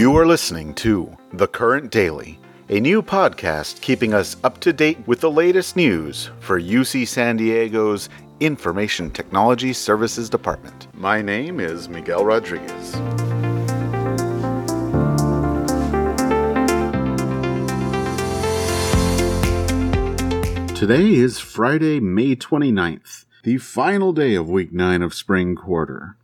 You are listening to The Current Daily, a new podcast keeping us up to date with the latest news for UC San Diego's Information Technology Services Department. My name is Miguel Rodriguez. Today is Friday, May 29th, the final day of week 9 of spring quarter.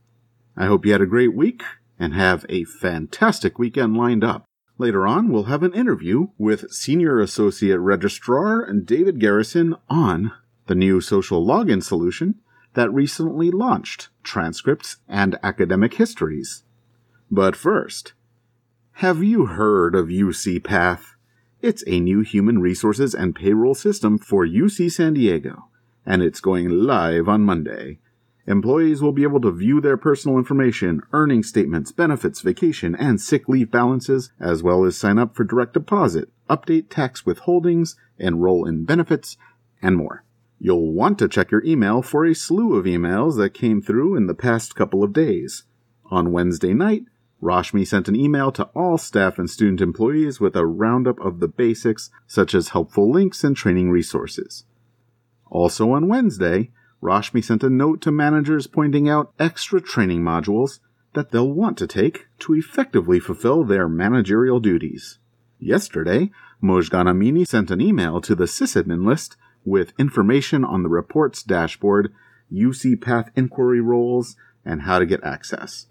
I hope you had a great week and have a fantastic weekend lined up. Later on, we'll have an interview with Senior Associate Registrar David Garrison on the new social login solution that recently launched transcripts and academic histories. But first, have you heard of UCPath? It's a new human resources and payroll system for UC San Diego, and it's going live on Monday. Employees will be able to view their personal information, earning statements, benefits, vacation, and sick leave balances, as well as sign up for direct deposit, update tax withholdings, enroll in benefits, and more. You'll want to check your email for a slew of emails that came through in the past couple of days. On Wednesday night, Rashmi sent an email to all staff and student employees with a roundup of the basics, such as helpful links and training resources. Also on Wednesday, Rashmi sent a note to managers pointing out extra training modules that they'll want to take to effectively fulfill their managerial duties. Yesterday, Mojgan Amini sent an email to the sysadmin list with information on the reports dashboard, UC Path inquiry roles, and how to get access.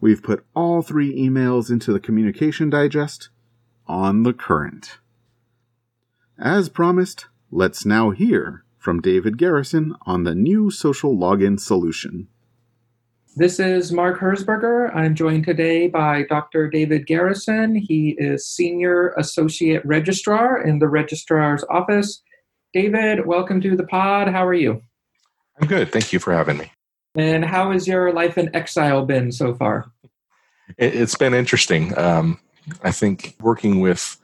We've put all three emails into the communication digest on the current. As promised, let's now hear from David Garrison on the new social login solution. This is Mark Herzberger. I'm joined today by Dr. David Garrison. He is Senior Associate Registrar in the Registrar's Office. David, welcome to the pod. How are you? I'm good. Thank you for having me. And how has your life in exile been so far? It, has been interesting. Um, I think working with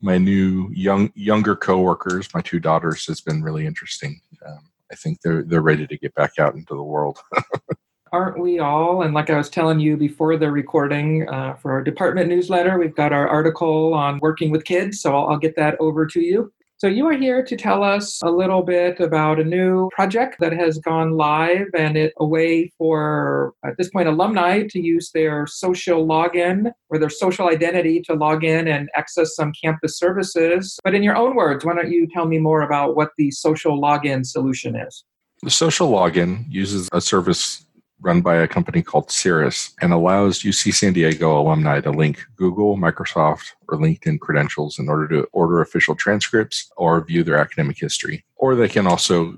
my new young younger coworkers, my two daughters, has been really interesting. Um, I think they're they're ready to get back out into the world. Aren't we all? And like I was telling you before the recording uh, for our department newsletter, we've got our article on working with kids, so I'll, I'll get that over to you. So, you are here to tell us a little bit about a new project that has gone live and it a way for, at this point, alumni to use their social login or their social identity to log in and access some campus services. But in your own words, why don't you tell me more about what the social login solution is? The social login uses a service run by a company called Cirrus and allows UC San Diego alumni to link Google, Microsoft, or LinkedIn credentials in order to order official transcripts or view their academic history. Or they can also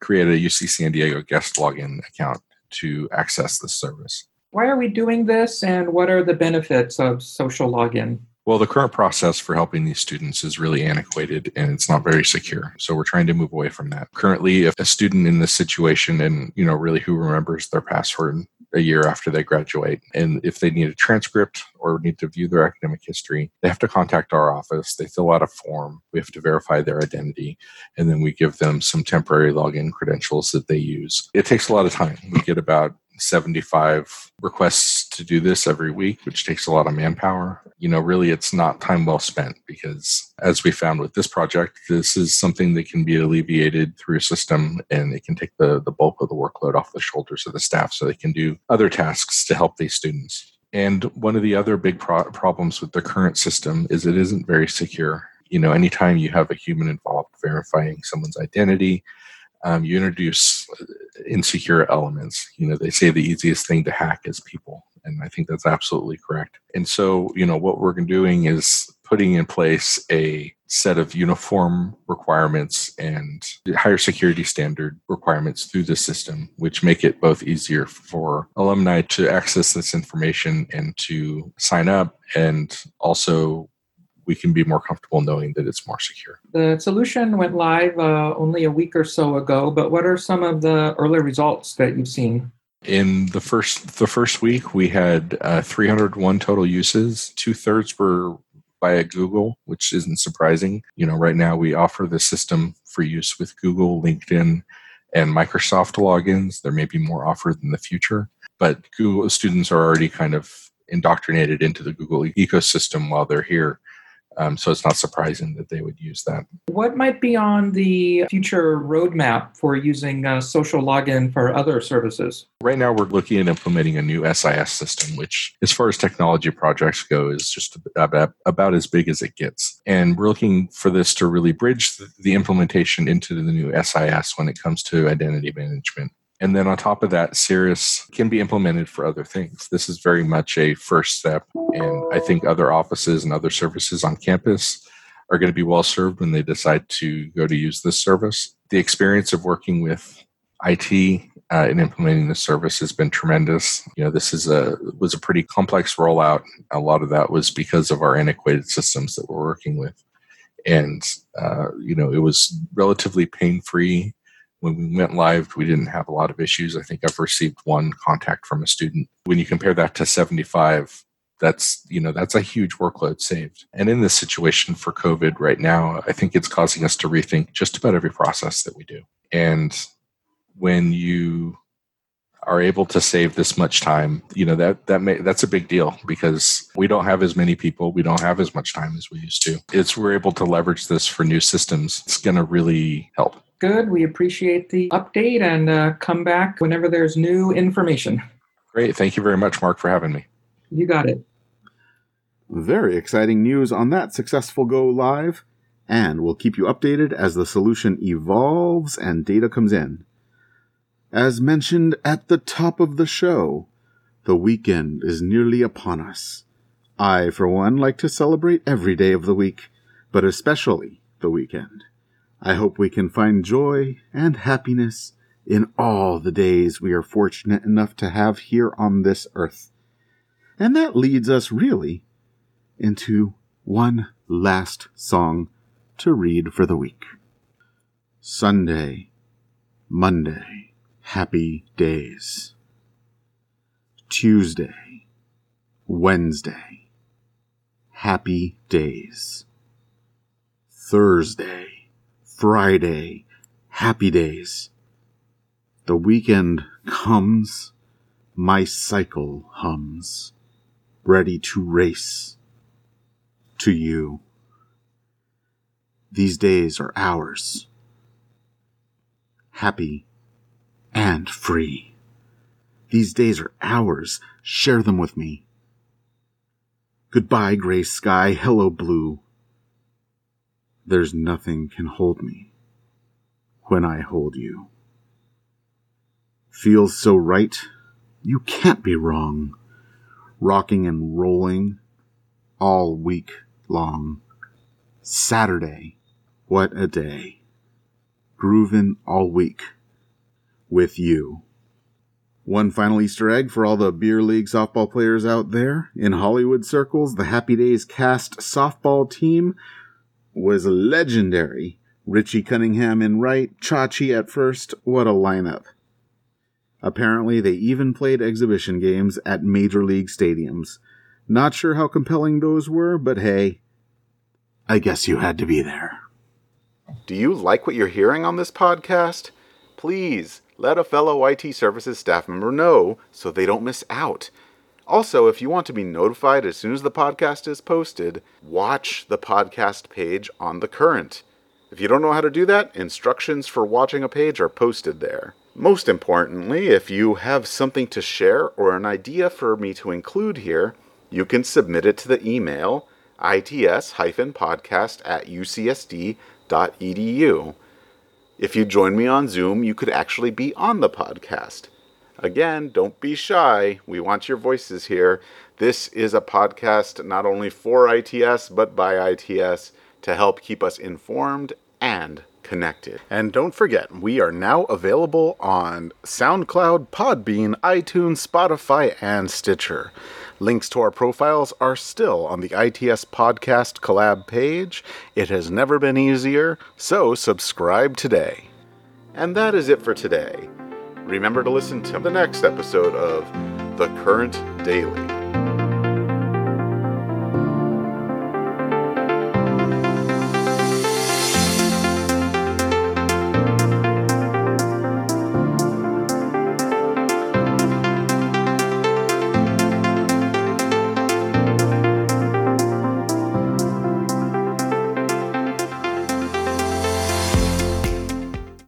create a UC San Diego guest login account to access this service. Why are we doing this and what are the benefits of social login? Well, the current process for helping these students is really antiquated and it's not very secure. So we're trying to move away from that. Currently, if a student in this situation and, you know, really who remembers their password a year after they graduate. And if they need a transcript or need to view their academic history, they have to contact our office. They fill out a form. We have to verify their identity. And then we give them some temporary login credentials that they use. It takes a lot of time. We get about 75 requests to do this every week, which takes a lot of manpower. You know, really, it's not time well spent because, as we found with this project, this is something that can be alleviated through a system and it can take the, the bulk of the workload off the shoulders of the staff so they can do other tasks to help these students. And one of the other big pro- problems with the current system is it isn't very secure. You know, anytime you have a human involved verifying someone's identity, um, you introduce insecure elements. You know, they say the easiest thing to hack is people. And I think that's absolutely correct. And so, you know, what we're doing is putting in place a set of uniform requirements and higher security standard requirements through the system, which make it both easier for alumni to access this information and to sign up and also we can be more comfortable knowing that it's more secure. The solution went live uh, only a week or so ago, but what are some of the early results that you've seen? In the first the first week, we had uh, 301 total uses. Two thirds were via Google, which isn't surprising. You know, right now we offer the system for use with Google, LinkedIn, and Microsoft logins. There may be more offered in the future, but Google students are already kind of indoctrinated into the Google ecosystem while they're here. Um, so it's not surprising that they would use that. What might be on the future roadmap for using uh, social login for other services? Right now, we're looking at implementing a new SIS system, which, as far as technology projects go, is just about, about as big as it gets. And we're looking for this to really bridge the, the implementation into the new SIS when it comes to identity management. And then on top of that, Cirrus can be implemented for other things. This is very much a first step. And I think other offices and other services on campus are going to be well served when they decide to go to use this service. The experience of working with IT uh, in implementing the service has been tremendous. You know, this is a was a pretty complex rollout. A lot of that was because of our antiquated systems that we're working with, and uh, you know, it was relatively pain free when we went live, we didn't have a lot of issues. I think I've received one contact from a student. When you compare that to 75, that's you know that's a huge workload saved. And in this situation for covid right now i think it's causing us to rethink just about every process that we do. And when you are able to save this much time you know that that may that's a big deal because we don't have as many people. We don't have as much time as we used to. It's we're able to leverage this for new systems. It's going to really help good. We appreciate the update and uh, come back whenever there's new information. Great. Thank you very much, Mark, for having me. You got it. Very exciting news on that successful go live, and we'll keep you updated as the solution evolves and data comes in. As mentioned at the top of the show, the weekend is nearly upon us. I, for one, like to celebrate every day of the week, but especially the weekend. I hope we can find joy and happiness in all the days we are fortunate enough to have here on this earth. And that leads us really into one last song to read for the week. Sunday, Monday, happy days. Tuesday, Wednesday, happy days. Thursday, Friday, happy days. The weekend comes, my cycle hums, ready to race to you. These days are ours, happy and free. These days are ours, share them with me. Goodbye, gray sky, hello, blue. There's nothing can hold me when I hold you. Feels so right, you can't be wrong. Rocking and rolling all week long. Saturday, what a day. Groovin' all week with you. One final Easter egg for all the beer league softball players out there. In Hollywood circles, the Happy Days cast softball team was legendary. Richie Cunningham in right, Chachi at first. What a lineup. Apparently, they even played exhibition games at major league stadiums. Not sure how compelling those were, but hey, I guess you had to be there. Do you like what you're hearing on this podcast? Please let a fellow IT services staff member know so they don't miss out. Also, if you want to be notified as soon as the podcast is posted, watch the podcast page on The Current. If you don't know how to do that, instructions for watching a page are posted there. Most importantly, if you have something to share or an idea for me to include here, you can submit it to the email its-podcast at ucsd.edu. If you join me on Zoom, you could actually be on the podcast. Again, don't be shy. We want your voices here. This is a podcast not only for ITS, but by ITS to help keep us informed and connected. And don't forget, we are now available on SoundCloud, Podbean, iTunes, Spotify, and Stitcher. Links to our profiles are still on the ITS Podcast collab page. It has never been easier, so subscribe today. And that is it for today. Remember to listen to the next episode of The Current Daily.